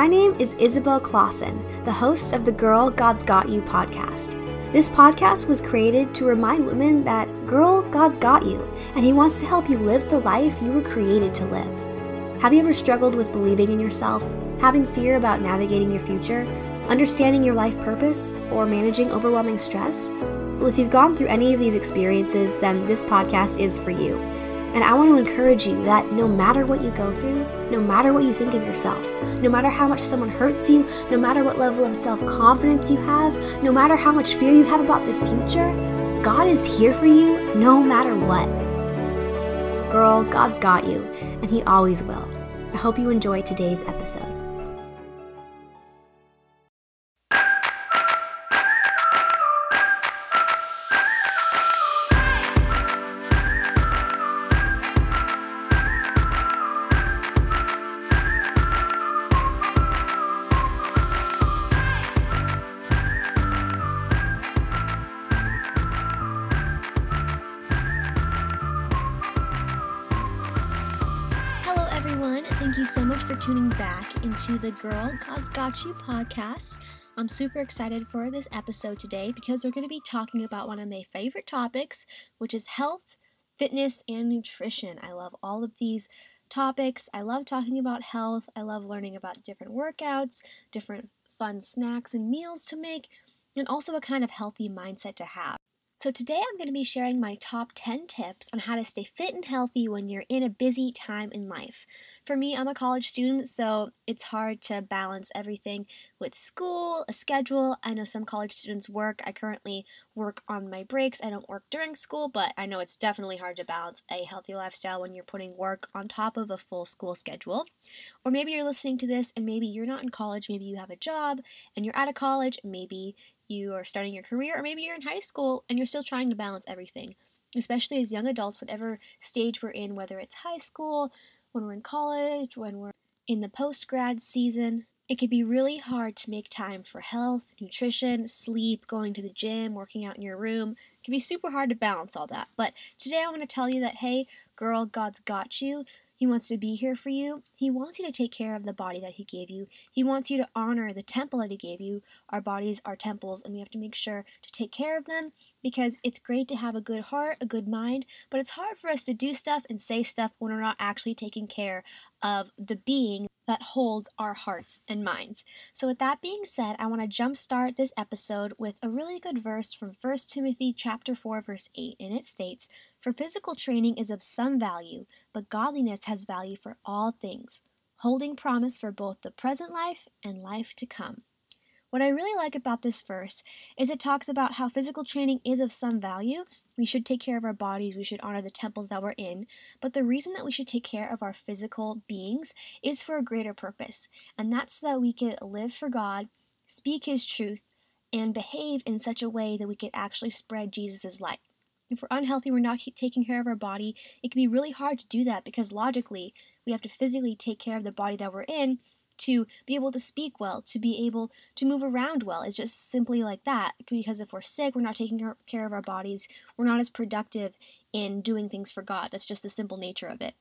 My name is Isabel Clausen, the host of the Girl God's Got You podcast. This podcast was created to remind women that, girl, God's got you, and He wants to help you live the life you were created to live. Have you ever struggled with believing in yourself, having fear about navigating your future, understanding your life purpose, or managing overwhelming stress? Well, if you've gone through any of these experiences, then this podcast is for you. And I want to encourage you that no matter what you go through, no matter what you think of yourself, no matter how much someone hurts you, no matter what level of self confidence you have, no matter how much fear you have about the future, God is here for you no matter what. Girl, God's got you, and He always will. I hope you enjoy today's episode. So much for tuning back into the Girl God's Got You podcast. I'm super excited for this episode today because we're going to be talking about one of my favorite topics, which is health, fitness, and nutrition. I love all of these topics. I love talking about health. I love learning about different workouts, different fun snacks and meals to make, and also a kind of healthy mindset to have. So, today I'm going to be sharing my top 10 tips on how to stay fit and healthy when you're in a busy time in life. For me, I'm a college student, so it's hard to balance everything with school, a schedule. I know some college students work. I currently work on my breaks. I don't work during school, but I know it's definitely hard to balance a healthy lifestyle when you're putting work on top of a full school schedule. Or maybe you're listening to this and maybe you're not in college, maybe you have a job and you're out of college, maybe you are starting your career, or maybe you're in high school and you're still trying to balance everything. Especially as young adults, whatever stage we're in, whether it's high school, when we're in college, when we're in the post grad season, it can be really hard to make time for health, nutrition, sleep, going to the gym, working out in your room. It can be super hard to balance all that. But today I want to tell you that hey, girl, God's got you. He wants to be here for you. He wants you to take care of the body that He gave you. He wants you to honor the temple that He gave you. Our bodies are temples, and we have to make sure to take care of them because it's great to have a good heart, a good mind, but it's hard for us to do stuff and say stuff when we're not actually taking care of the being that holds our hearts and minds. So with that being said, I want to jumpstart this episode with a really good verse from 1 Timothy chapter 4 verse 8 and it states, "For physical training is of some value, but godliness has value for all things, holding promise for both the present life and life to come." What I really like about this verse is it talks about how physical training is of some value. We should take care of our bodies, we should honor the temples that we're in. But the reason that we should take care of our physical beings is for a greater purpose. And that's so that we can live for God, speak His truth, and behave in such a way that we can actually spread Jesus' light. If we're unhealthy, we're not taking care of our body, it can be really hard to do that because logically, we have to physically take care of the body that we're in to be able to speak well, to be able to move around well. It's just simply like that. Because if we're sick, we're not taking care of our bodies, we're not as productive in doing things for God. That's just the simple nature of it.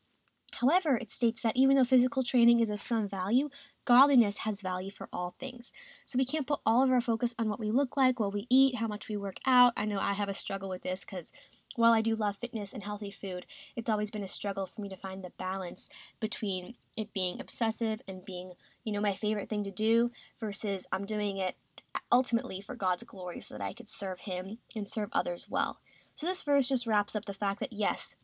However, it states that even though physical training is of some value, godliness has value for all things. So we can't put all of our focus on what we look like, what we eat, how much we work out. I know I have a struggle with this because while I do love fitness and healthy food, it's always been a struggle for me to find the balance between it being obsessive and being, you know, my favorite thing to do versus I'm doing it ultimately for God's glory so that I could serve Him and serve others well. So this verse just wraps up the fact that yes,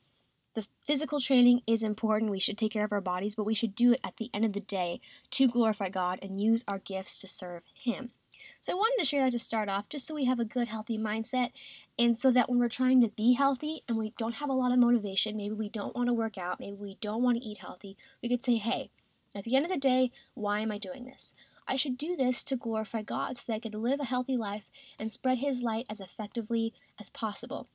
the physical training is important. We should take care of our bodies, but we should do it at the end of the day to glorify God and use our gifts to serve Him. So I wanted to share that to start off, just so we have a good, healthy mindset, and so that when we're trying to be healthy and we don't have a lot of motivation, maybe we don't want to work out, maybe we don't want to eat healthy, we could say, hey, at the end of the day, why am I doing this? I should do this to glorify God so that I could live a healthy life and spread His light as effectively as possible.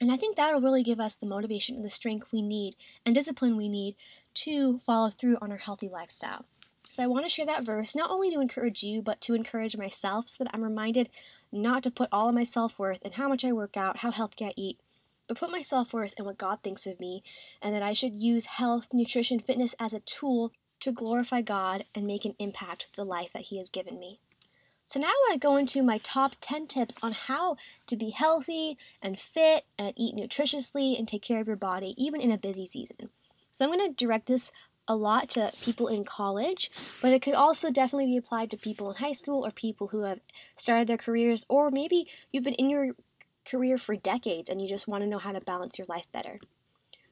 And I think that'll really give us the motivation and the strength we need and discipline we need to follow through on our healthy lifestyle. So I want to share that verse not only to encourage you, but to encourage myself so that I'm reminded not to put all of my self worth in how much I work out, how healthy I eat, but put my self worth in what God thinks of me, and that I should use health, nutrition, fitness as a tool to glorify God and make an impact with the life that He has given me. So now I want to go into my top 10 tips on how to be healthy and fit and eat nutritiously and take care of your body even in a busy season. So I'm going to direct this a lot to people in college, but it could also definitely be applied to people in high school or people who have started their careers or maybe you've been in your career for decades and you just want to know how to balance your life better.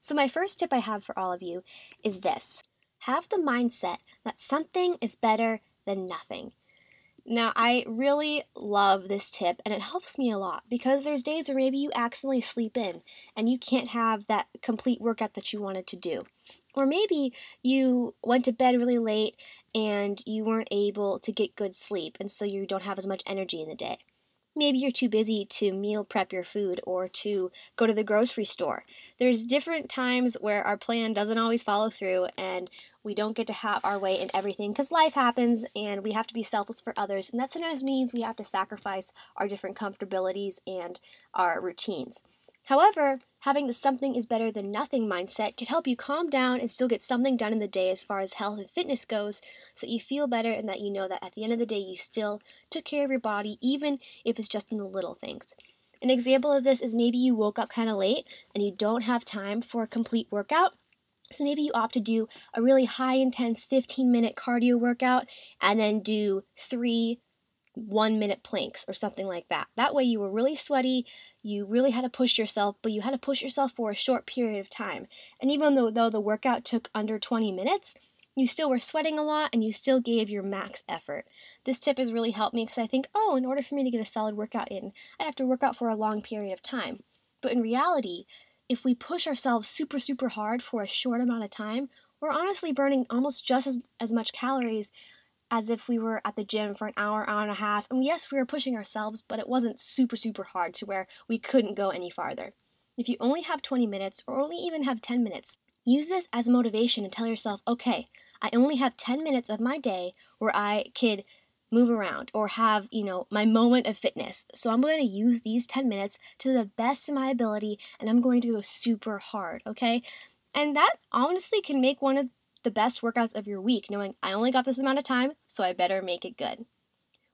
So my first tip I have for all of you is this. Have the mindset that something is better than nothing. Now, I really love this tip and it helps me a lot because there's days where maybe you accidentally sleep in and you can't have that complete workout that you wanted to do. Or maybe you went to bed really late and you weren't able to get good sleep and so you don't have as much energy in the day. Maybe you're too busy to meal prep your food or to go to the grocery store. There's different times where our plan doesn't always follow through and we don't get to have our way in everything because life happens and we have to be selfless for others. And that sometimes means we have to sacrifice our different comfortabilities and our routines. However, having the something is better than nothing mindset can help you calm down and still get something done in the day as far as health and fitness goes so that you feel better and that you know that at the end of the day you still took care of your body, even if it's just in the little things. An example of this is maybe you woke up kind of late and you don't have time for a complete workout. So maybe you opt to do a really high intense 15 minute cardio workout and then do three one minute planks or something like that. That way you were really sweaty, you really had to push yourself, but you had to push yourself for a short period of time. And even though, though the workout took under 20 minutes, you still were sweating a lot and you still gave your max effort. This tip has really helped me because I think, oh, in order for me to get a solid workout in, I have to work out for a long period of time. But in reality, if we push ourselves super, super hard for a short amount of time, we're honestly burning almost just as, as much calories as if we were at the gym for an hour, hour and a half. And yes, we were pushing ourselves, but it wasn't super, super hard to where we couldn't go any farther. If you only have 20 minutes or only even have 10 minutes, use this as motivation and tell yourself, okay, I only have 10 minutes of my day where I could move around or have, you know, my moment of fitness. So I'm going to use these 10 minutes to the best of my ability and I'm going to go super hard, okay? And that honestly can make one of the best workouts of your week, knowing I only got this amount of time, so I better make it good.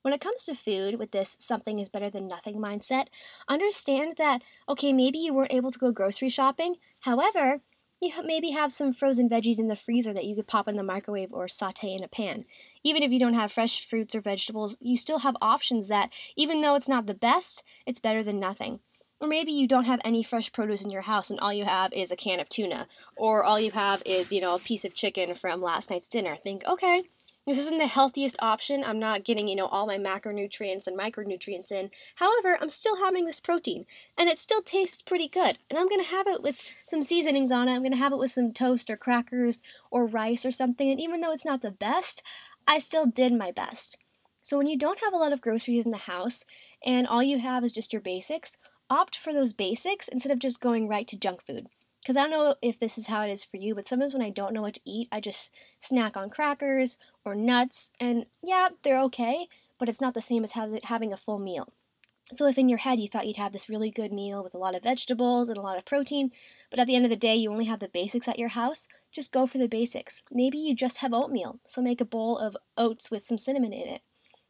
When it comes to food, with this something is better than nothing mindset, understand that, okay, maybe you weren't able to go grocery shopping. However, you maybe have some frozen veggies in the freezer that you could pop in the microwave or saute in a pan. Even if you don't have fresh fruits or vegetables, you still have options that, even though it's not the best, it's better than nothing. Or maybe you don't have any fresh produce in your house and all you have is a can of tuna. Or all you have is, you know, a piece of chicken from last night's dinner. Think, okay, this isn't the healthiest option. I'm not getting, you know, all my macronutrients and micronutrients in. However, I'm still having this protein and it still tastes pretty good. And I'm going to have it with some seasonings on it. I'm going to have it with some toast or crackers or rice or something. And even though it's not the best, I still did my best. So when you don't have a lot of groceries in the house and all you have is just your basics, opt for those basics instead of just going right to junk food. Because I don't know if this is how it is for you, but sometimes when I don't know what to eat, I just snack on crackers or nuts, and yeah, they're okay, but it's not the same as having a full meal. So, if in your head you thought you'd have this really good meal with a lot of vegetables and a lot of protein, but at the end of the day you only have the basics at your house, just go for the basics. Maybe you just have oatmeal, so make a bowl of oats with some cinnamon in it.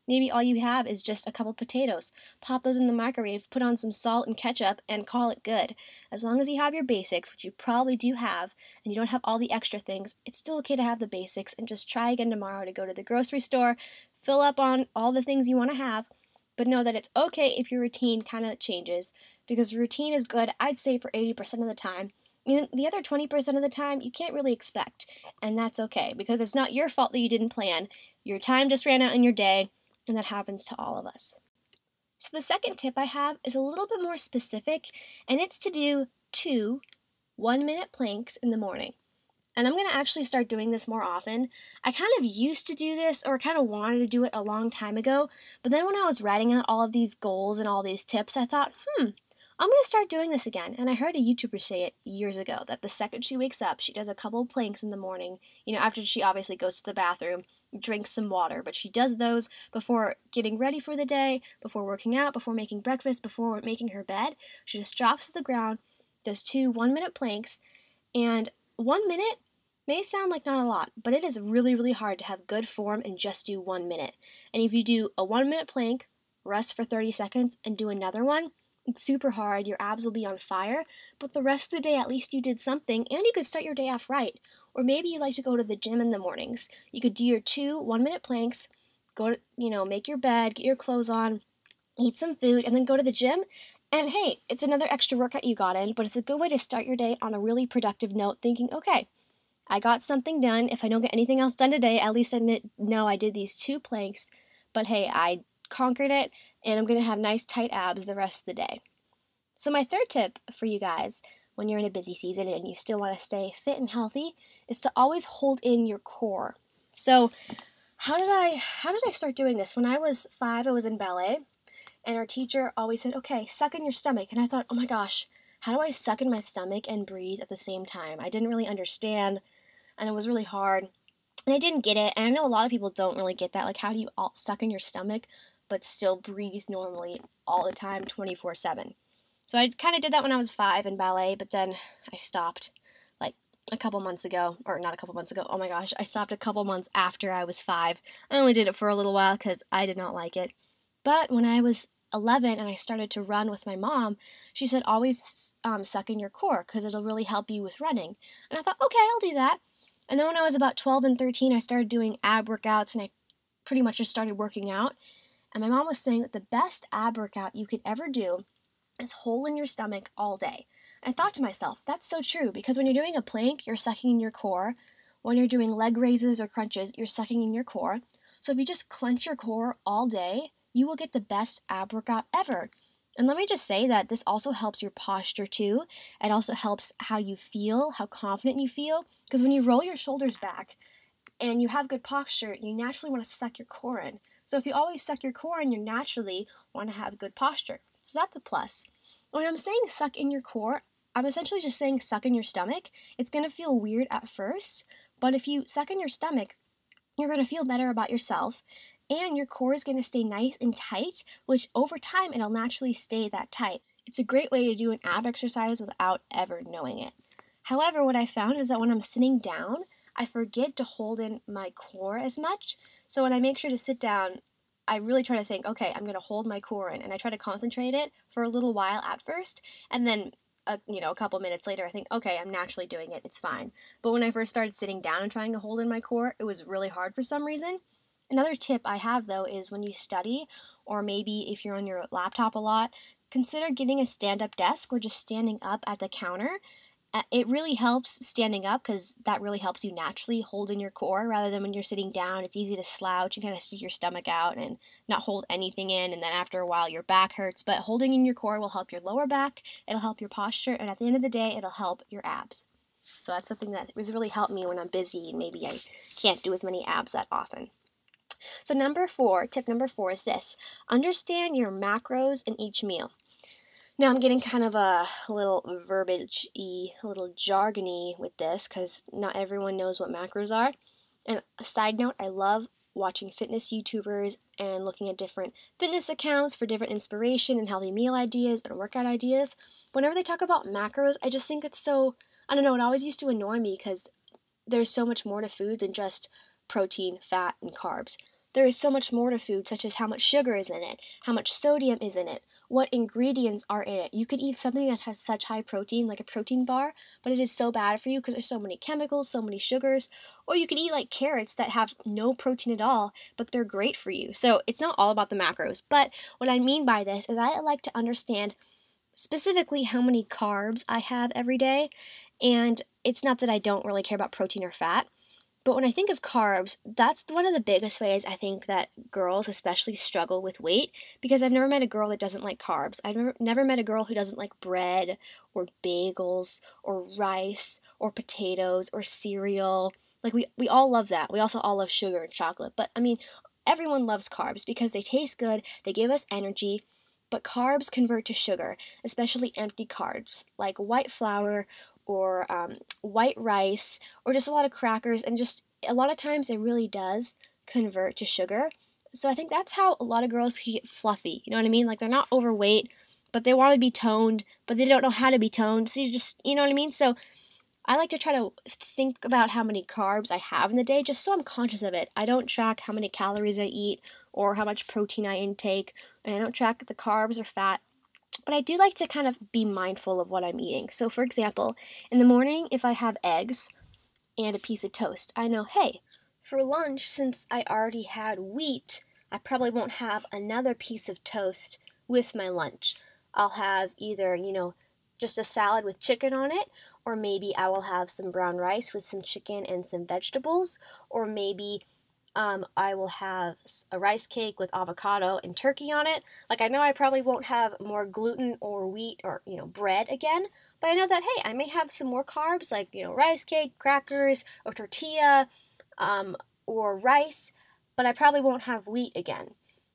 Maybe all you have is just a couple potatoes. Pop those in the microwave, put on some salt and ketchup, and call it good. As long as you have your basics, which you probably do have, and you don't have all the extra things, it's still okay to have the basics and just try again tomorrow to go to the grocery store, fill up on all the things you want to have, but know that it's okay if your routine kind of changes because routine is good, I'd say, for 80% of the time. And the other 20% of the time, you can't really expect, and that's okay because it's not your fault that you didn't plan. Your time just ran out in your day and that happens to all of us. So, the second tip I have is a little bit more specific, and it's to do two one minute planks in the morning. And I'm going to actually start doing this more often. I kind of used to do this or kind of wanted to do it a long time ago, but then when I was writing out all of these goals and all these tips, I thought, hmm, I'm going to start doing this again. And I heard a YouTuber say it years ago that the second she wakes up, she does a couple planks in the morning, you know, after she obviously goes to the bathroom, drinks some water. But she does those before getting ready for the day, before working out, before making breakfast, before making her bed. She just drops to the ground, does two one minute planks, and one minute May sound like not a lot, but it is really, really hard to have good form and just do one minute. And if you do a one minute plank, rest for 30 seconds, and do another one, it's super hard, your abs will be on fire, but the rest of the day at least you did something and you could start your day off right. Or maybe you like to go to the gym in the mornings. You could do your two one minute planks, go to, you know, make your bed, get your clothes on, eat some food, and then go to the gym. And hey, it's another extra workout you got in, but it's a good way to start your day on a really productive note, thinking, okay, I got something done. If I don't get anything else done today, at least I know I did these two planks. But hey, I conquered it, and I'm to have nice tight abs the rest of the day. So, my third tip for you guys when you're in a busy season and you still want to stay fit and healthy is to always hold in your core. So, how did I how did I start doing this? When I was 5, I was in ballet, and our teacher always said, "Okay, suck in your stomach." And I thought, "Oh my gosh, how do I suck in my stomach and breathe at the same time?" I didn't really understand, and it was really hard. And I didn't get it, and I know a lot of people don't really get that. Like, how do you all suck in your stomach? but still breathe normally all the time 24 7. So I kind of did that when I was five in ballet, but then I stopped like a couple months ago, or not a couple months ago. Oh my gosh, I stopped a couple months after I was five. I only did it for a little while because I did not like it. But when I was 11 and I started to run with my mom, she said always um, suck in your core because it'll really help you with running. And I thought, okay, I'll do that. And then when I was about 12 and 13, I started doing ab workouts and I pretty much just started working out. And my mom was saying that the best ab workout you could ever do is hole in your stomach all day. I thought to myself, that's so true because when you're doing a plank, you're sucking in your core. When you're doing leg raises or crunches, you're sucking in your core. So if you just clench your core all day, you will get the best ab workout ever. And let me just say that this also helps your posture too. It also helps how you feel, how confident you feel. Because when you roll your shoulders back, and you have good posture, you naturally want to suck your core in. So if you always suck your core in, you naturally want to have good posture. So that's a plus. When I'm saying suck in your core, I'm essentially just saying suck in your stomach. It's going to feel weird at first, but if you suck in your stomach, you're going to feel better about yourself and your core is going to stay nice and tight, which over time it'll naturally stay that tight. It's a great way to do an ab exercise without ever knowing it. However, what I found is that when I'm sitting down, I forget to hold in my core as much. So when I make sure to sit down, I really try to think, okay, I'm going to hold my core in, and I try to concentrate it for a little while at first, and then a, you know a couple minutes later, I think, okay, I'm naturally doing it, it's fine. But when I first started sitting down and trying to hold in my core, it was really hard for some reason. Another tip I have though is when you study, or maybe if you're on your laptop a lot, consider getting a stand up desk or just standing up at the counter uh, Uh, it really helps standing up because that really helps you naturally hold in your core rather than when you're sitting down. It's easy to slouch and kind of stick your stomach out and not hold anything in, and then after a while your back hurts. But holding in your core will help your lower back, it'll help your posture, and at the end of the day, it'll help your abs. So that's something that has really helped me when I'm busy and maybe I can't do as many abs that often. So, number four, tip number four is this understand your macros in each meal. Now I'm getting kind of a little verbiage y, a little jargony with this because not everyone knows what macros are. And a side note, I love watching fitness YouTubers and looking at different fitness accounts for different inspiration and healthy meal ideas and workout ideas. Whenever they talk about macros, I just think it's so, I don't know, it always used to annoy me because there's so much more to food than just protein, fat, and carbs. There is so much more to food, such as how much sugar is in it, how much sodium is in it, what ingredients are in it. You could eat something that has such high protein, like a protein bar, but it is so bad for you because there's so many chemicals, so many sugars. Or you could eat like carrots that have no protein at all, but they're great for you. So it's not all about the macros. But what I mean by this is I like to understand specifically how many carbs I have every day. And it's not that I don't really care about protein or fat. But when I think of carbs, that's one of the biggest ways I think that girls especially struggle with weight because I've never met a girl that doesn't like carbs. I've never, met a girl who doesn't like bread or bagels or rice or potatoes or cereal. Like we, we all love that. We also all love sugar and chocolate. But I mean, everyone loves carbs because they taste good, they give us energy, but carbs convert to sugar, especially empty carbs like white flour or um, white rice or just a lot of crackers and just a lot of times it really does convert to sugar. So I think that's how a lot of girls can get fluffy. You know what I mean? Like they're not overweight, but they want to be toned, but they don't know how to be toned. So you just, you know what I mean? So I like to try to think about how many carbs I have in the day just so I'm conscious of it. I don't track how many calories I eat or how much protein I intake, and I don't track the carbs or fat. But I do like to kind of be mindful of what I'm eating. So, for example, in the morning, if I have eggs and a piece of toast, I know, hey, for lunch, since I already had wheat, I probably won't have another piece of toast with my lunch. I'll have either, you know, just a salad with chicken on it, or maybe I will have some brown rice with some chicken and some vegetables, or maybe um, I will have a rice cake with avocado and turkey on it. Like I know I probably won't have more gluten or wheat or you know bread again, but I know that hey, I may have some more carbs like you know rice cake, crackers, or tortilla, um, or rice, but I probably won't have wheat again.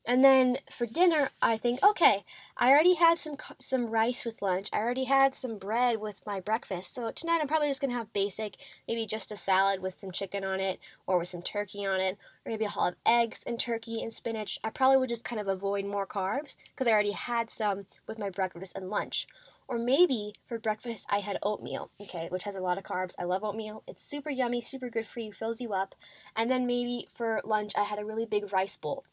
And then for dinner, I think, okay, I already had some some rice with lunch. I already had some bread with my breakfast. So tonight I'm probably just going to have basic, maybe just a salad with some chicken on it or with some turkey on it, or maybe I'll have eggs and turkey and spinach. I probably would just kind of avoid more carbs because I already had some with my breakfast and lunch. Or maybe for breakfast I had oatmeal, okay, which has a lot of carbs. I love oatmeal. It's super yummy, super good for you, fills you up. And then maybe for lunch I had a really big rice bowl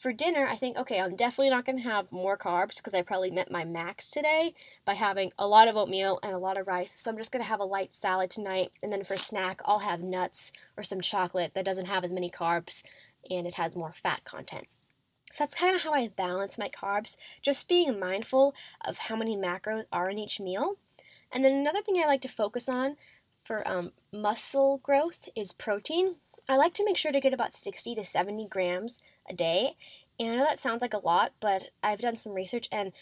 for dinner, I think, okay, I'm definitely not going to have more carbs because I probably met my max today by having a lot of oatmeal and a lot of rice. So I'm just going to have a light salad tonight. And then for snack, I'll have nuts or some chocolate that doesn't have as many carbs and it has more fat content. So that's kind of how I balance my carbs, just being mindful of how many macros are in each meal. And then another thing I like to focus on for um, muscle growth is protein. I like to make sure to get about 60 to 70 grams a day. And I know that sounds like a lot, but I've done some research, and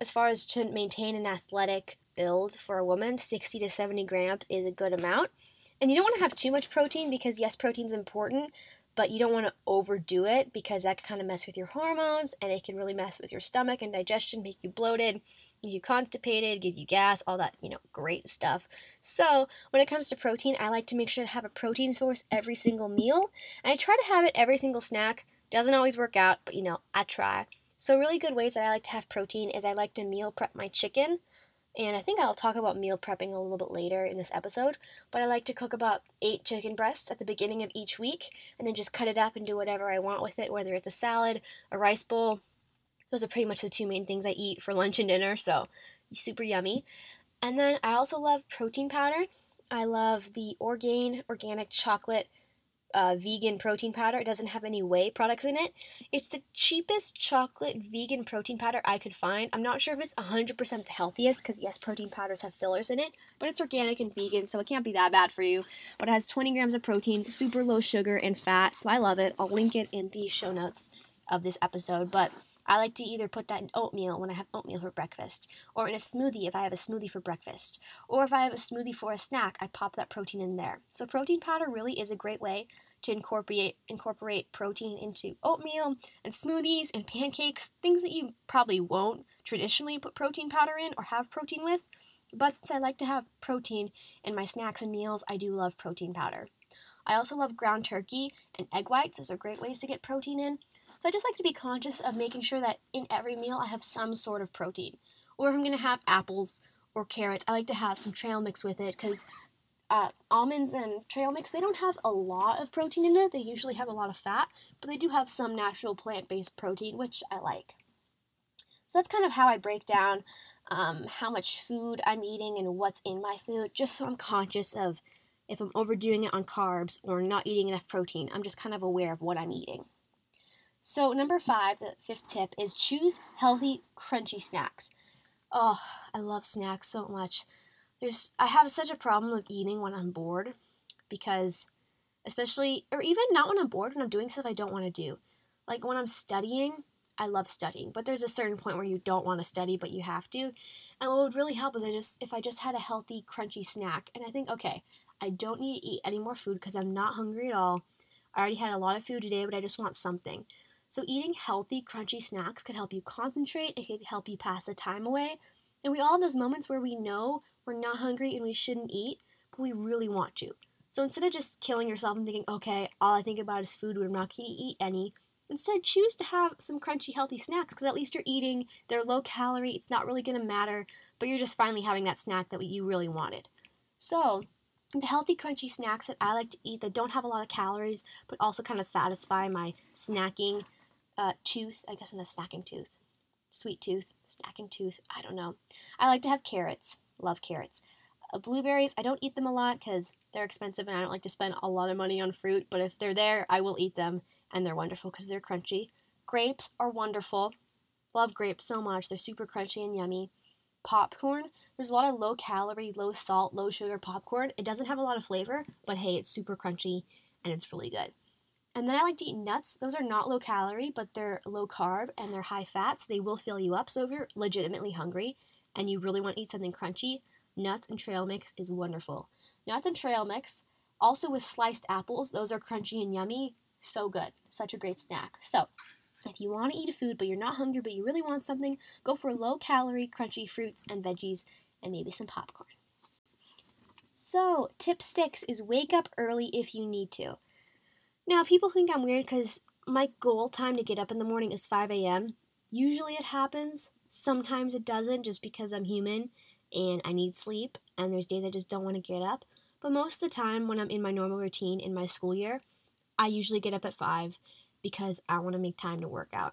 as far as to maintain an athletic build for a woman, 60 to 70 grams is a good amount. And you don't want to have too much protein because, yes, protein's important, but you don't want to overdo it because that can kind of mess with your hormones and it can really mess with your stomach and digestion, make you bloated, make you constipated, give you gas, all that, you know, great stuff. So, when it comes to protein, I like to make sure to have a protein source every single meal, and I try to have it every single snack. Doesn't always work out, but you know, I try. So, really good ways that I like to have protein is I like to meal prep my chicken. And I think I'll talk about meal prepping a little bit later in this episode. But I like to cook about eight chicken breasts at the beginning of each week and then just cut it up and do whatever I want with it, whether it's a salad, a rice bowl. Those are pretty much the two main things I eat for lunch and dinner, so super yummy. And then I also love protein powder. I love the Orgain organic chocolate uh, vegan protein powder. It doesn't have any whey products in it. It's the cheapest chocolate vegan protein powder I could find. I'm not sure if it's 100% the healthiest because, yes, protein powders have fillers in it, but it's organic and vegan, so it can't be that bad for you. But it has 20 grams of protein, super low sugar and fat, so I love it. I'll link it in the show notes of this episode. But I like to either put that in oatmeal when I have oatmeal for breakfast, or in a smoothie if I have a smoothie for breakfast, or if I have a smoothie for a snack, I pop that protein in there. So protein powder really is a great way to incorporate incorporate protein into oatmeal and smoothies and pancakes, things that you probably won't traditionally put protein powder in or have protein with. But since I like to have protein in my snacks and meals, I do love protein powder. I also love ground turkey and egg whites. Those are great ways to get protein in. So I just like to be conscious of making sure that in every meal I have some sort of protein. Or if I'm going to have apples or carrots, I like to have some trail mix with it because uh, almonds and trail mix, they don't have a lot of protein in it. They usually have a lot of fat, but they do have some natural plant based protein, which I like. So that's kind of how I break down um, how much food I'm eating and what's in my food, just so I'm conscious of if I'm overdoing it on carbs or not eating enough protein. I'm just kind of aware of what I'm eating. So, number five, the fifth tip is choose healthy, crunchy snacks. Oh, I love snacks so much. There's, I have such a problem of eating when I'm bored because, especially, or even not when I'm bored, when I'm doing stuff I don't want to do. Like when I'm studying, I love studying, but there's a certain point where you don't want to study, but you have to. And what would really help is I just, if I just had a healthy, crunchy snack, and I think, okay, I don't need to eat any more food because I'm not hungry at all. I already had a lot of food today, but I just want something. So, eating healthy, crunchy snacks could help you concentrate, it could help you pass the time away. And we all have those moments where we know we're not hungry and we shouldn't eat, but we really want to. So, instead of just killing yourself and thinking, okay, all I think about is food, I'm not going to eat any, instead choose to have some crunchy, healthy snacks because at least you're eating, they're low calorie, it's not really going to matter, but you're just finally having that snack that you really wanted. So, the healthy, crunchy snacks that I like to eat that don't have a lot of calories, but also kind of satisfy my snacking uh, tooth. I guess in a snacking tooth, sweet tooth, snacking tooth. I don't know. I like to have carrots. Love carrots. Uh, blueberries, I don't eat them a lot because they're expensive and I don't like to spend a lot of money on fruit. But if they're there, I will eat them and they're wonderful because they're crunchy. Grapes are wonderful. Love grapes so much. They're super crunchy and yummy popcorn. There's a lot of low calorie, low salt, low sugar popcorn. It doesn't have a lot of flavor, but hey, it's super crunchy and it's really good. And then I like to eat nuts. Those are not low calorie, but they're low carb and they're high fat, so they will fill you up. So if you're legitimately hungry and you really want to eat something crunchy, nuts and trail mix is wonderful. Nuts and trail mix, also with sliced apples, those are crunchy and yummy. So good. Such a great snack. So if you want to eat a food but you're not hungry but you really want something, go for low calorie, crunchy fruits and veggies and maybe some popcorn. So, tip six is wake up early if you need to. Now, people think I'm weird because my goal time to get up in the morning is 5 a.m. Usually it happens, sometimes it doesn't just because I'm human and I need sleep, and there's days I just don't want to get up. But most of the time, when I'm in my normal routine in my school year, I usually get up at 5 because I want to make time to work out.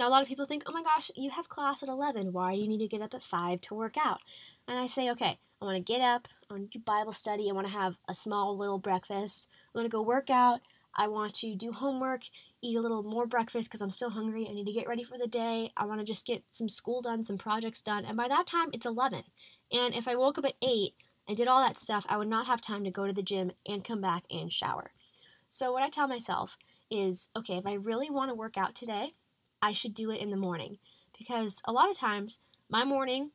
Now, a lot of people think, oh my gosh, you have class at 11. Why do you need to get up at 5 to work out? And I say, okay, I want to get up, I want to do Bible study, I want to have a small little breakfast, I want to go work out, I want to do homework, eat a little more breakfast because I'm still hungry, I need to get ready for the day, I want to just get some school done, some projects done, and by that time it's 11. And if I woke up at 8 and did all that stuff, I would not have time to go to the gym and come back and shower. So, what I tell myself is okay, if I really want to work out today, I should do it in the morning. Because a lot of times, my morning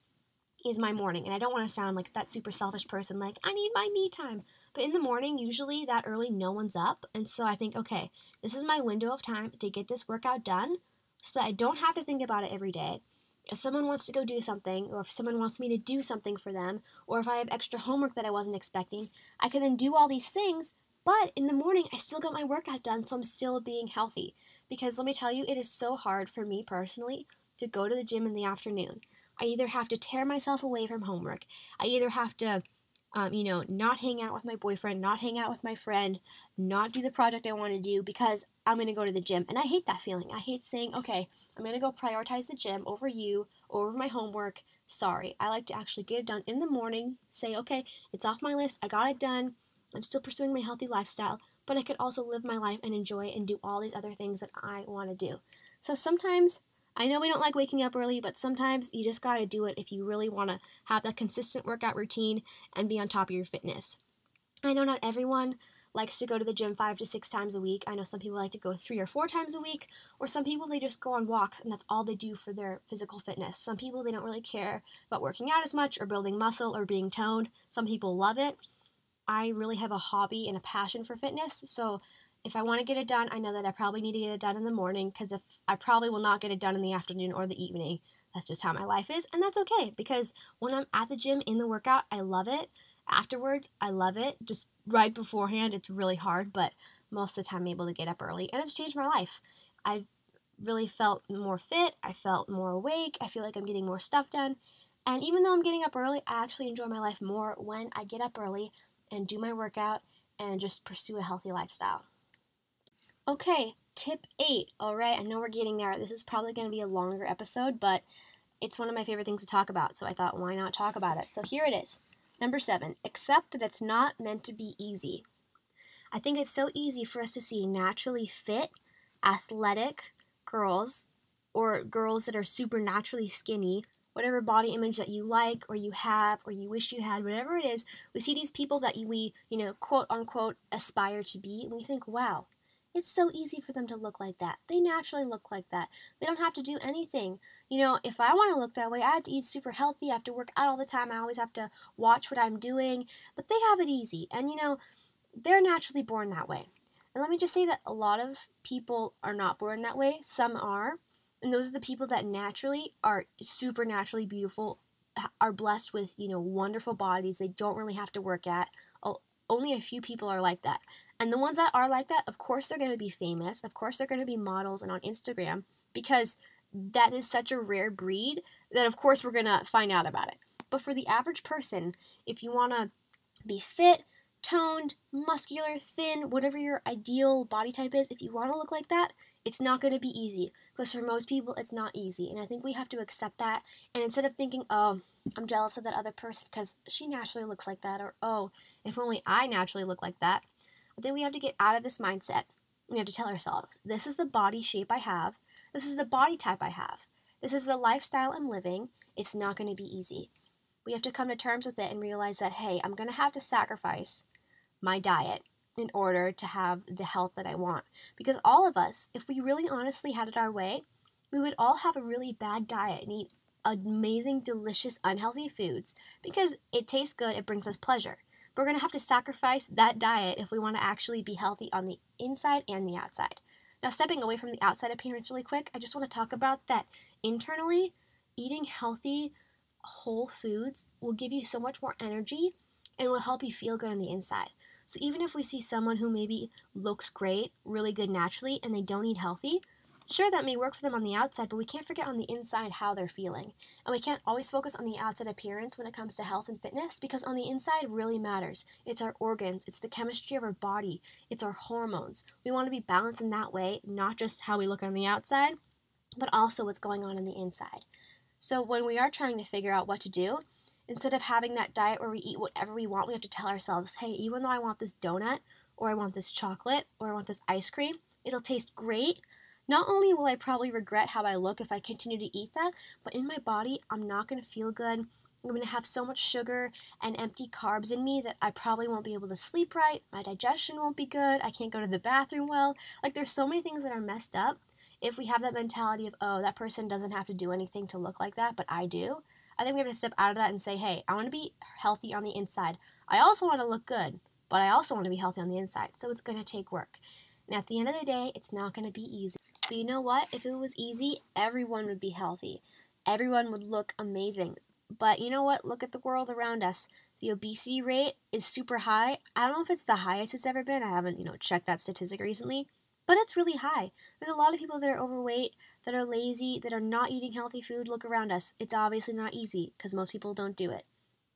is my morning. And I don't want to sound like that super selfish person, like, I need my me time. But in the morning, usually that early, no one's up. And so I think, okay, this is my window of time to get this workout done so that I don't have to think about it every day. If someone wants to go do something, or if someone wants me to do something for them, or if I have extra homework that I wasn't expecting, I can then do all these things but in the morning, I still got my workout done, so I'm still being healthy. Because let me tell you, it is so hard for me personally to go to the gym in the afternoon. I either have to tear myself away from homework, I either have to, um, you know, not hang out with my boyfriend, not hang out with my friend, not do the project I want to do because I'm going to go to the gym. And I hate that feeling. I hate saying, okay, I'm going to go prioritize the gym over you, over my homework. Sorry. I like to actually get it done in the morning, say, okay, it's off my list, I got it done I'm still pursuing my healthy lifestyle, but I could also live my life and enjoy and do all these other things that I want to do. So sometimes I know we don't like waking up early, but sometimes you just got to do it if you really want to have that consistent workout routine and be on top of your fitness. I know not everyone likes to go to the gym five to six times a week. I know some people like to go three or four times a week, or some people they just go on walks and that's all they do for their physical fitness. Some people they don't really care about working out as much or building muscle or being toned. Some people love it. I really have a hobby and a passion for fitness. So if I want to get it done, I know that I probably need to get it done in the morning because if I probably will not get it done in the afternoon or the evening. That's just how my life is, and that's okay because when I'm at the gym in the workout, I love it. Afterwards, I love it. Just right beforehand, it's really hard, but most of the time I'm able to get up early, and it's changed my life. I've really felt more fit, I felt more awake, I feel like I'm getting more stuff done. And even though I'm getting up early, I actually enjoy my life more when I get up early and do my workout and just pursue a healthy lifestyle. Okay, tip eight. All right, I know we're getting there. This is probably going to be a longer episode, but it's one of my favorite things to talk about, so I thought, why not talk about it? So here it is. Number seven, accept that it's not meant to be easy. I think it's so easy for us to see naturally fit, athletic girls or girls that are supernaturally skinny whatever body image that you like or you have or you wish you had, whatever it is, we see these people that we, you know, quote unquote aspire to be, and we think, wow, it's so easy for them to look like that. They naturally look like that. They don't have to do anything. You know, if I want to look that way, I have to eat super healthy. I have to work out all the time. I always have to watch what I'm doing. But they have it easy. And, you know, they're naturally born that way. And let me just say that a lot of people are not born that way. Some are. And those are the people that naturally are supernaturally beautiful, are blessed with, you know, wonderful bodies. They don't really have to work at. Only a few people are like that. And the ones that are like that, of course, they're going to be famous. Of course, they're going to be models and on Instagram because that is such a rare breed that, of course, we're going to find out about it. But for the average person, if you want to be fit, toned, muscular, thin, whatever your ideal body type is, if you want to look like that, it's not going to be easy. Because for most people, it's not easy. And I think we have to accept that. And instead of thinking, oh, I'm jealous of that other person because she naturally looks like that, or oh, if only I naturally look like that, I think we have to get out of this mindset. We have to tell ourselves, this is the body shape I have, this is the body type I have, this is the lifestyle I'm living. It's not going to be easy. We have to come to terms with it and realize that, hey, I'm going to have to sacrifice my diet in order to have the health that I want. Because all of us, if we really honestly had it our way, we would all have a really bad diet and eat amazing, delicious, unhealthy foods because it tastes good, it brings us pleasure. We're going to have to sacrifice that diet if we want to actually be healthy on the inside and the outside. Now, stepping away from the outside appearance really quick, I just want to talk about that internally, eating healthy, whole foods will give you so much more energy and will help you feel good on the inside. So even if we see someone who maybe looks great, really good naturally, and they don't eat healthy, sure that may work for them on the outside, but we can't forget on the inside how they're feeling. And we can't always focus on the outside appearance when it comes to health and fitness because on the inside really matters. It's our organs, it's the chemistry of our body, it's our hormones. We want to be balanced in that way, not just how we look on the outside, but also what's going on in the inside. So when we are trying to figure out what to do, instead of having that diet where we eat whatever we want, we have to tell ourselves, hey, even though I want this donut, or I want this chocolate, or I want this ice cream, it'll taste great. Not only will I probably regret how I look if I continue to eat that, but in my body, I'm not to feel good. I'm to have so much sugar and empty carbs in me that I probably won't be able to sleep right. My digestion won't be good. I can't go to the bathroom well. Like, there's so many things that are messed up. If we have that mentality of, oh, that person doesn't have to do anything to look like that, but I do, I think we have to step out of that and say, hey, I want to be healthy on the inside. I also want to look good, but I also want to be healthy on the inside. So it's going to take work. And at the end of the day, it's not going to be easy. But you know what? If it was easy, everyone would be healthy. Everyone would look amazing. But you know what? Look at the world around us. The obesity rate is super high. I don't know if it's the highest it's ever been. I haven't, you know, checked that statistic recently but it's really high. There's a lot of people that are overweight, that are lazy, that are not eating healthy food. Look around us. It's obviously not easy because most people don't do it.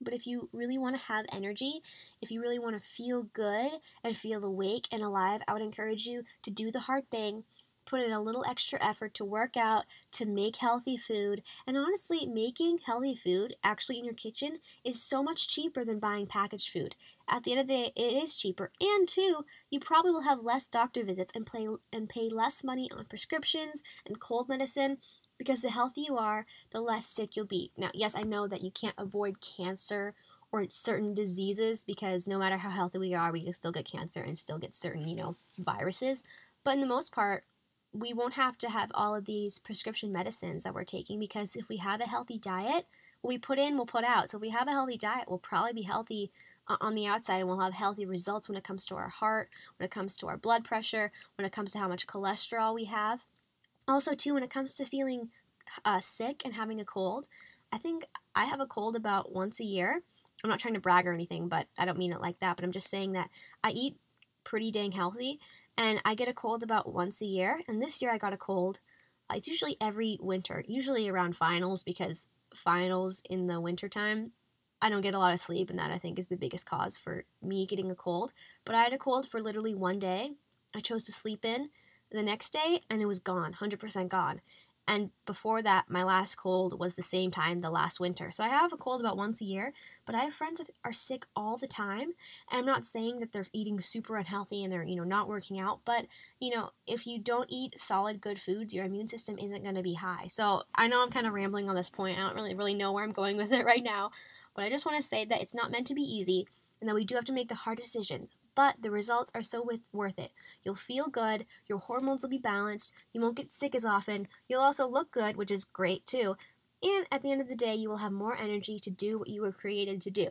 But if you really want to have energy, if you really want to feel good and feel awake and alive, I would encourage you to do the hard thing put in a little extra effort to work out, to make healthy food. And honestly, making healthy food actually in your kitchen is so much cheaper than buying packaged food. At the end of the day, it is cheaper. And two, you probably will have less doctor visits and play and pay less money on prescriptions and cold medicine because the healthier you are, the less sick you'll be. Now, yes, I know that you can't avoid cancer or certain diseases because no matter how healthy we are, we can still get cancer and still get certain, you know, viruses. But in the most part, we won't have to have all of these prescription medicines that we're taking because if we have a healthy diet, we put in, we'll put out. So if we have a healthy diet, we'll probably be healthy uh, on the outside and we'll have healthy results when it comes to our heart, when it comes to our blood pressure, when it comes to how much cholesterol we have. Also, too, when it comes to feeling uh, sick and having a cold, I think I have a cold about once a year. I'm not trying to brag or anything, but I don't mean it like that. But I'm just saying that I eat pretty dang healthy and I get a cold about once a year. And this year I got a cold. Uh, it's usually every winter, usually around finals because finals in the wintertime, I don't get a lot of sleep, and that I think is the biggest cause for me getting a cold. But I had a cold for literally one day. I chose to sleep in the next day, and it was gone, 100% gone. And before that, my last cold was the same time the last winter. So I have a cold about once a year, but I have friends that are sick all the time. And I'm not saying that they're eating super unhealthy and they're, you know, not working out, but, you know, if you don't eat solid good foods, your immune system isn't going to be high. So I know I'm kind of rambling on this point. I don't really really know where I'm going with it right now, but I just want to say that it's not meant to be easy and that we do have to make the hard decisions but the results are so worth it. You'll feel good, your hormones will be balanced, you won't get sick as often, you'll also look good, which is great too, and at the end of the day, you will have more energy to do what you were created to do.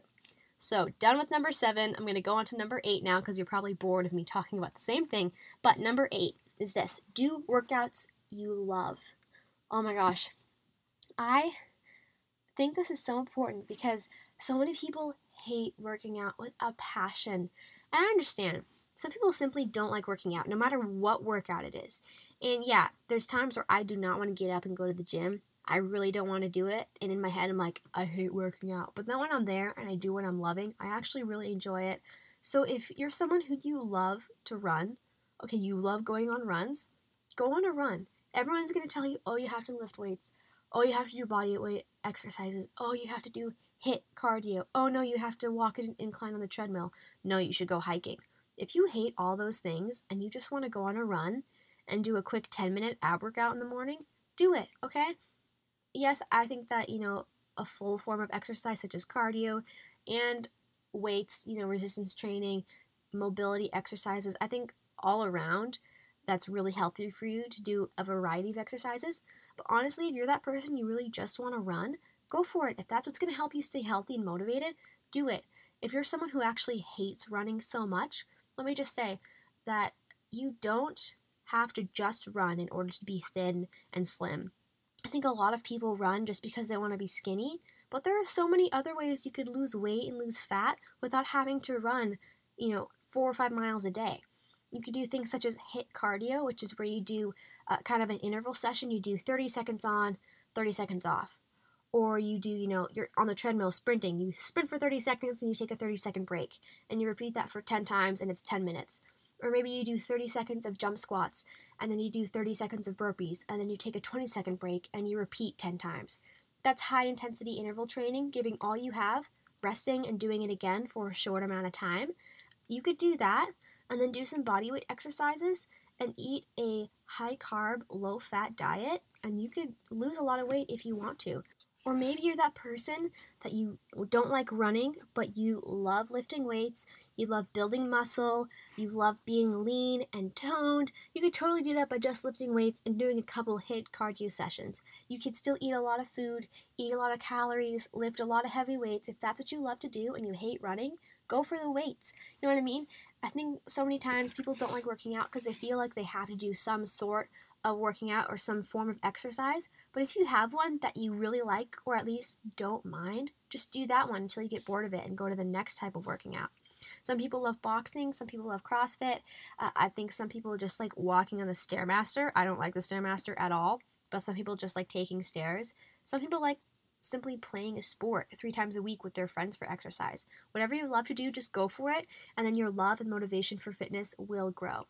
So, done with number seven. I'm going to go on to number eight now because you're probably bored of me talking about the same thing. But number eight is this do workouts you love. Oh my gosh. I think this is so important because so many people hate working out with a passion. And I understand. Some people simply don't like working out, no matter what workout it is. And yeah, there's times where I do not want to get up and go to the gym. I really don't want to do it. And in my head, I'm like, I hate working out. But then when I'm there and I do what I'm loving, I actually really enjoy it. So if you're someone who you love to run, okay, you love going on runs, go on a run. Everyone's going to tell you, oh, you have to lift weights. Oh, you have to do body weight exercises. Oh, you have to do HIIT cardio. Oh, no, you have to walk an incline on the treadmill. No, you should go hiking. If you hate all those things and you just want to go on a run and do a quick 10 minute ab workout in the morning, do it, okay? Yes, I think that, you know, a full form of exercise such as cardio and weights, you know, resistance training, mobility exercises, I think all around that's really healthy for you to do a variety of exercises. But honestly, if you're that person you really just want to run, go for it. If that's what's going to help you stay healthy and motivated, do it. If you're someone who actually hates running so much, let me just say that you don't have to just run in order to be thin and slim. I think a lot of people run just because they want to be skinny, but there are so many other ways you could lose weight and lose fat without having to run, you know, four or five miles a day. You could do things such as HIIT cardio, which is where you do uh, kind of an interval session. You do 30 seconds on, 30 seconds off. Or you do, you know, you're on the treadmill sprinting. You sprint for 30 seconds and you take a 30 second break. And you repeat that for 10 times and it's 10 minutes. Or maybe you do 30 seconds of jump squats and then you do 30 seconds of burpees and then you take a 20 second break and you repeat 10 times. That's high intensity interval training, giving all you have, resting and doing it again for a short amount of time. You could do that and then do some body weight exercises and eat a high carb, low fat diet, and you could lose a lot of weight if you want to. Or maybe you're that person that you don't like running, but you love lifting weights, you love building muscle, you love being lean and toned. You could totally do that by just lifting weights and doing a couple HIIT cardio sessions. You could still eat a lot of food, eat a lot of calories, lift a lot of heavy weights. If that's what you love to do and you hate running, go for the weights. You know what I mean? I think so many times people don't like working out because they feel like they have to do some sort of working out or some form of exercise. But if you have one that you really like or at least don't mind, just do that one until you get bored of it and go to the next type of working out. Some people love boxing, some people love CrossFit. Uh, I think some people just like walking on the Stairmaster. I don't like the Stairmaster at all, but some people just like taking stairs. Some people like simply playing a sport three times a week with their friends for exercise. Whatever you love to do, just go for it, and then your love and motivation for fitness will grow.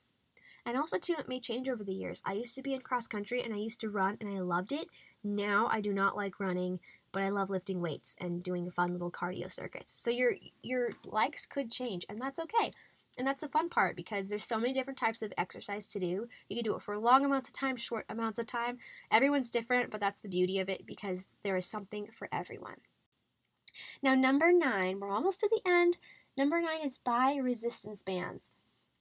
And also, too, it may change over the years. I used to be in cross country and I used to run and I loved it. Now I do not like running, but I love lifting weights and doing fun little cardio circuits. So your your likes could change, and that's okay. And that's the fun part because there's so many different types of exercise to do. You can do it for long amounts of time, short amounts of time. Everyone's different, but that's the beauty of it because there is something for everyone. Now, number nine, we're almost to the end. Number nine is buy resistance bands.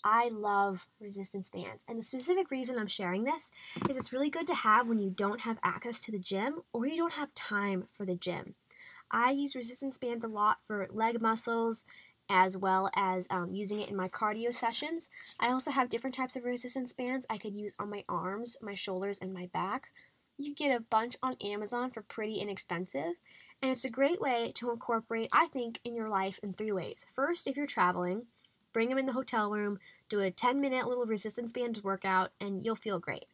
I love resistance bands. And the specific reason I'm sharing this is it's really good to have when you don't have access to the gym or you don't have time for the gym. I use resistance bands a lot for leg muscles as well as um, using it in my cardio sessions. I also have different types of resistance bands I could use on my arms, my shoulders, and my back. You get a bunch on Amazon for pretty inexpensive, and it's a great way to incorporate, I think, in your life in three ways. First, if you're traveling, bring them in the hotel room, do a 10 minute little resistance band workout, and you'll feel great.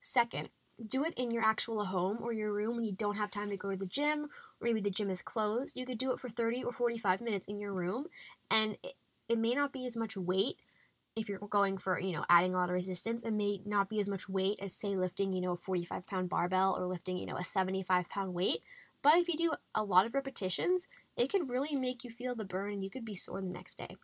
Second, do it in your actual home or your room when you don't have time to go to the gym, or maybe the gym is closed. You could do it for 30 or 45 minutes in your room, and it, it may not be as much weight if you're going for, you know, adding a lot of resistance. It may not be as much weight as, say, lifting, you know, a 45 pound barbell or lifting, you know, a 75 pound weight. But if you do a lot of repetitions, it can really make you feel the burn and you could be sore the next day.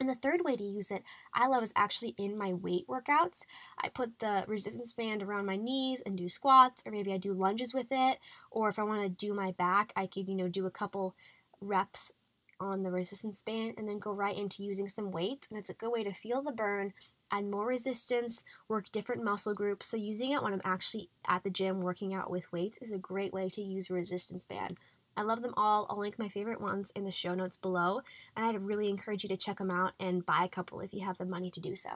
And the third way to use it, I love, is actually in my weight workouts. I put the resistance band around my knees and do squats, or maybe I do lunges with it. Or if I want to do my back, I could, you know, do a couple reps on the resistance band and then go right into using some weight. And it's a good way to feel the burn, add more resistance, work different muscle groups. So using it when I'm actually at the gym working out with weights is a great way to use a resistance band. I love them all. I'll link my favorite ones in the show notes below. I'd really encourage you to check them out and buy a couple if you have the money to do so.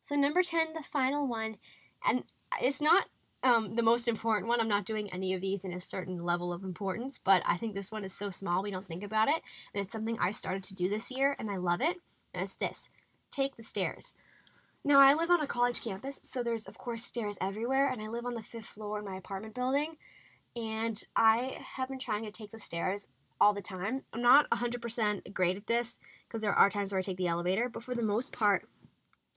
So, number 10, the final one, and it's not um, the most important one. I'm not doing any of these in a certain level of importance, but I think this one is so small we don't think about it. And it's something I started to do this year, and I love it. And it's this take the stairs. Now, I live on a college campus, so there's, of course, stairs everywhere, and I live on the fifth floor in my apartment building and I have been trying to take the stairs all the time. I'm not 100% great at this because there are times where I take the elevator, but for the most part,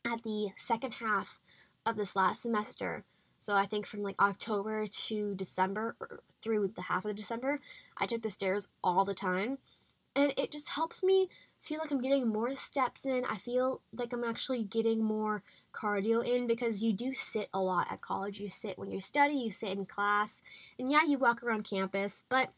at the second half of this last semester, so I think from like October to December or through the half of December, I took the stairs all the time. And it just helps me feel like I'm getting more steps in. I feel like I'm actually getting more cardio in because you do sit a lot at college. You sit when you study, you sit in class, and yeah, you walk around campus, but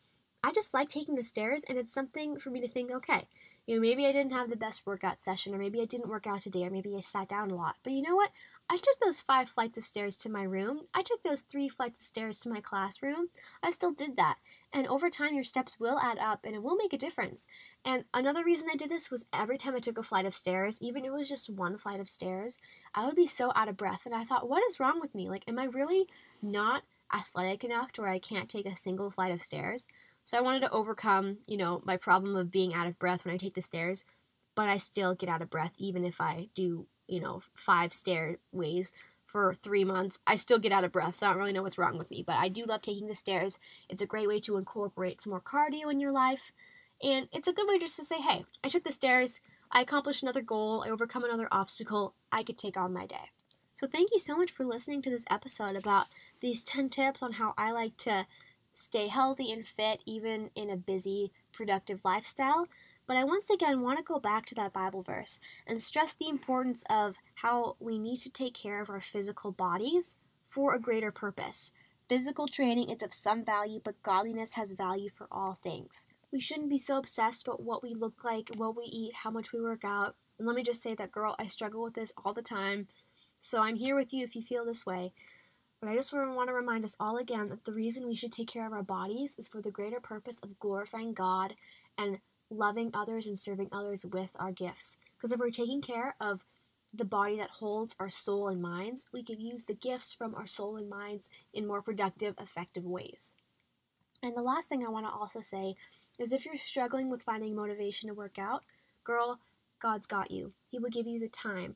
I just like taking the stairs and it's something for me to think, okay, you know, maybe I didn't have the best workout session, or maybe I didn't work out today, or maybe I sat down a lot. But you know what? I took those five flights of stairs to my room. I took those three flights of stairs to my classroom. I still did that. And over time, your steps will add up and it will make a difference. And another reason I did this was every time I took a flight of stairs, even if it was just one flight of stairs, I would be so out of breath. And I thought, what is wrong with me? Like, am I really not athletic enough to where I can't take a single flight of stairs? So I wanted to overcome, you know, my problem of being out of breath when I take the stairs, but I still get out of breath even if I do, you know, five stairways for three months. I still get out of breath, so I don't really know what's wrong with me. But I do love taking the stairs. It's a great way to incorporate some more cardio in your life. And it's a good way just to say, hey, I took the stairs, I accomplished another goal, I overcome another obstacle, I could take on my day. So thank you so much for listening to this episode about these 10 tips on how I like to stay healthy and fit even in a busy, productive lifestyle. But I once again want to go back to that Bible verse and stress the importance of how we need to take care of our physical bodies for a greater purpose. Physical training is of some value, but godliness has value for all things. We shouldn't be so obsessed about what we look like, what we eat, how much we work out. And let me just say that, girl, I struggle with this all the time. So I'm here with you if you feel this way. But I just want to remind us all again that the reason we should take care of our bodies is for the greater purpose of glorifying God and loving others and serving others with our gifts. Because if we're taking care of the body that holds our soul and minds, we can use the gifts from our soul and minds in more productive, effective ways. And the last thing I want to also say is if you're struggling with finding motivation to work out, girl, God's got you. He will give you the time,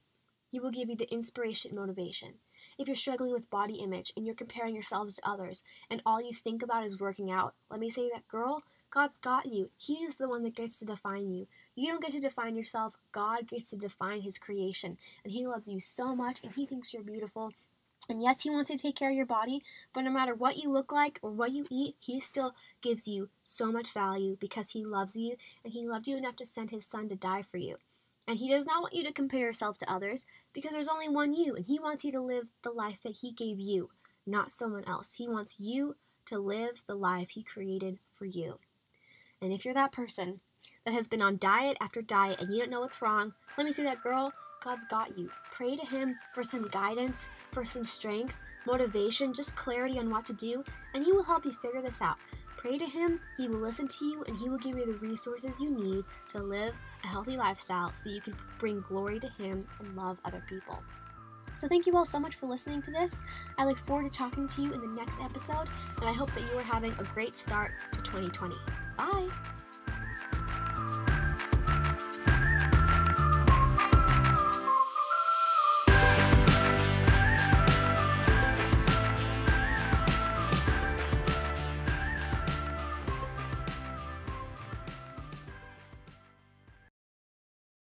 he will give you the inspiration motivation. If you're struggling with body image and you're comparing yourselves to others and all you think about is working out, let me say that, girl, God's got you. He is the one that gets to define you. You don't get to define yourself, God gets to define His creation. And He loves you so much and He thinks you're beautiful. And yes, He wants to take care of your body, but no matter what you look like or what you eat, He still gives you so much value because He loves you and He loved you enough to send His Son to die for you. And he does not want you to compare yourself to others because there's only one you, and he wants you to live the life that he gave you, not someone else. He wants you to live the life he created for you. And if you're that person that has been on diet after diet and you don't know what's wrong, let me see that, girl, God's got you. Pray to Him for some guidance, for some strength, motivation, just clarity on what to do, and He will help you figure this out. Pray to Him, He will listen to you, and He will give you the resources you need to live a healthy lifestyle so you can bring glory to Him and love other people. So, thank you all so much for listening to this. I look forward to talking to you in the next episode, and I hope that you are having a great start to 2020. Bye!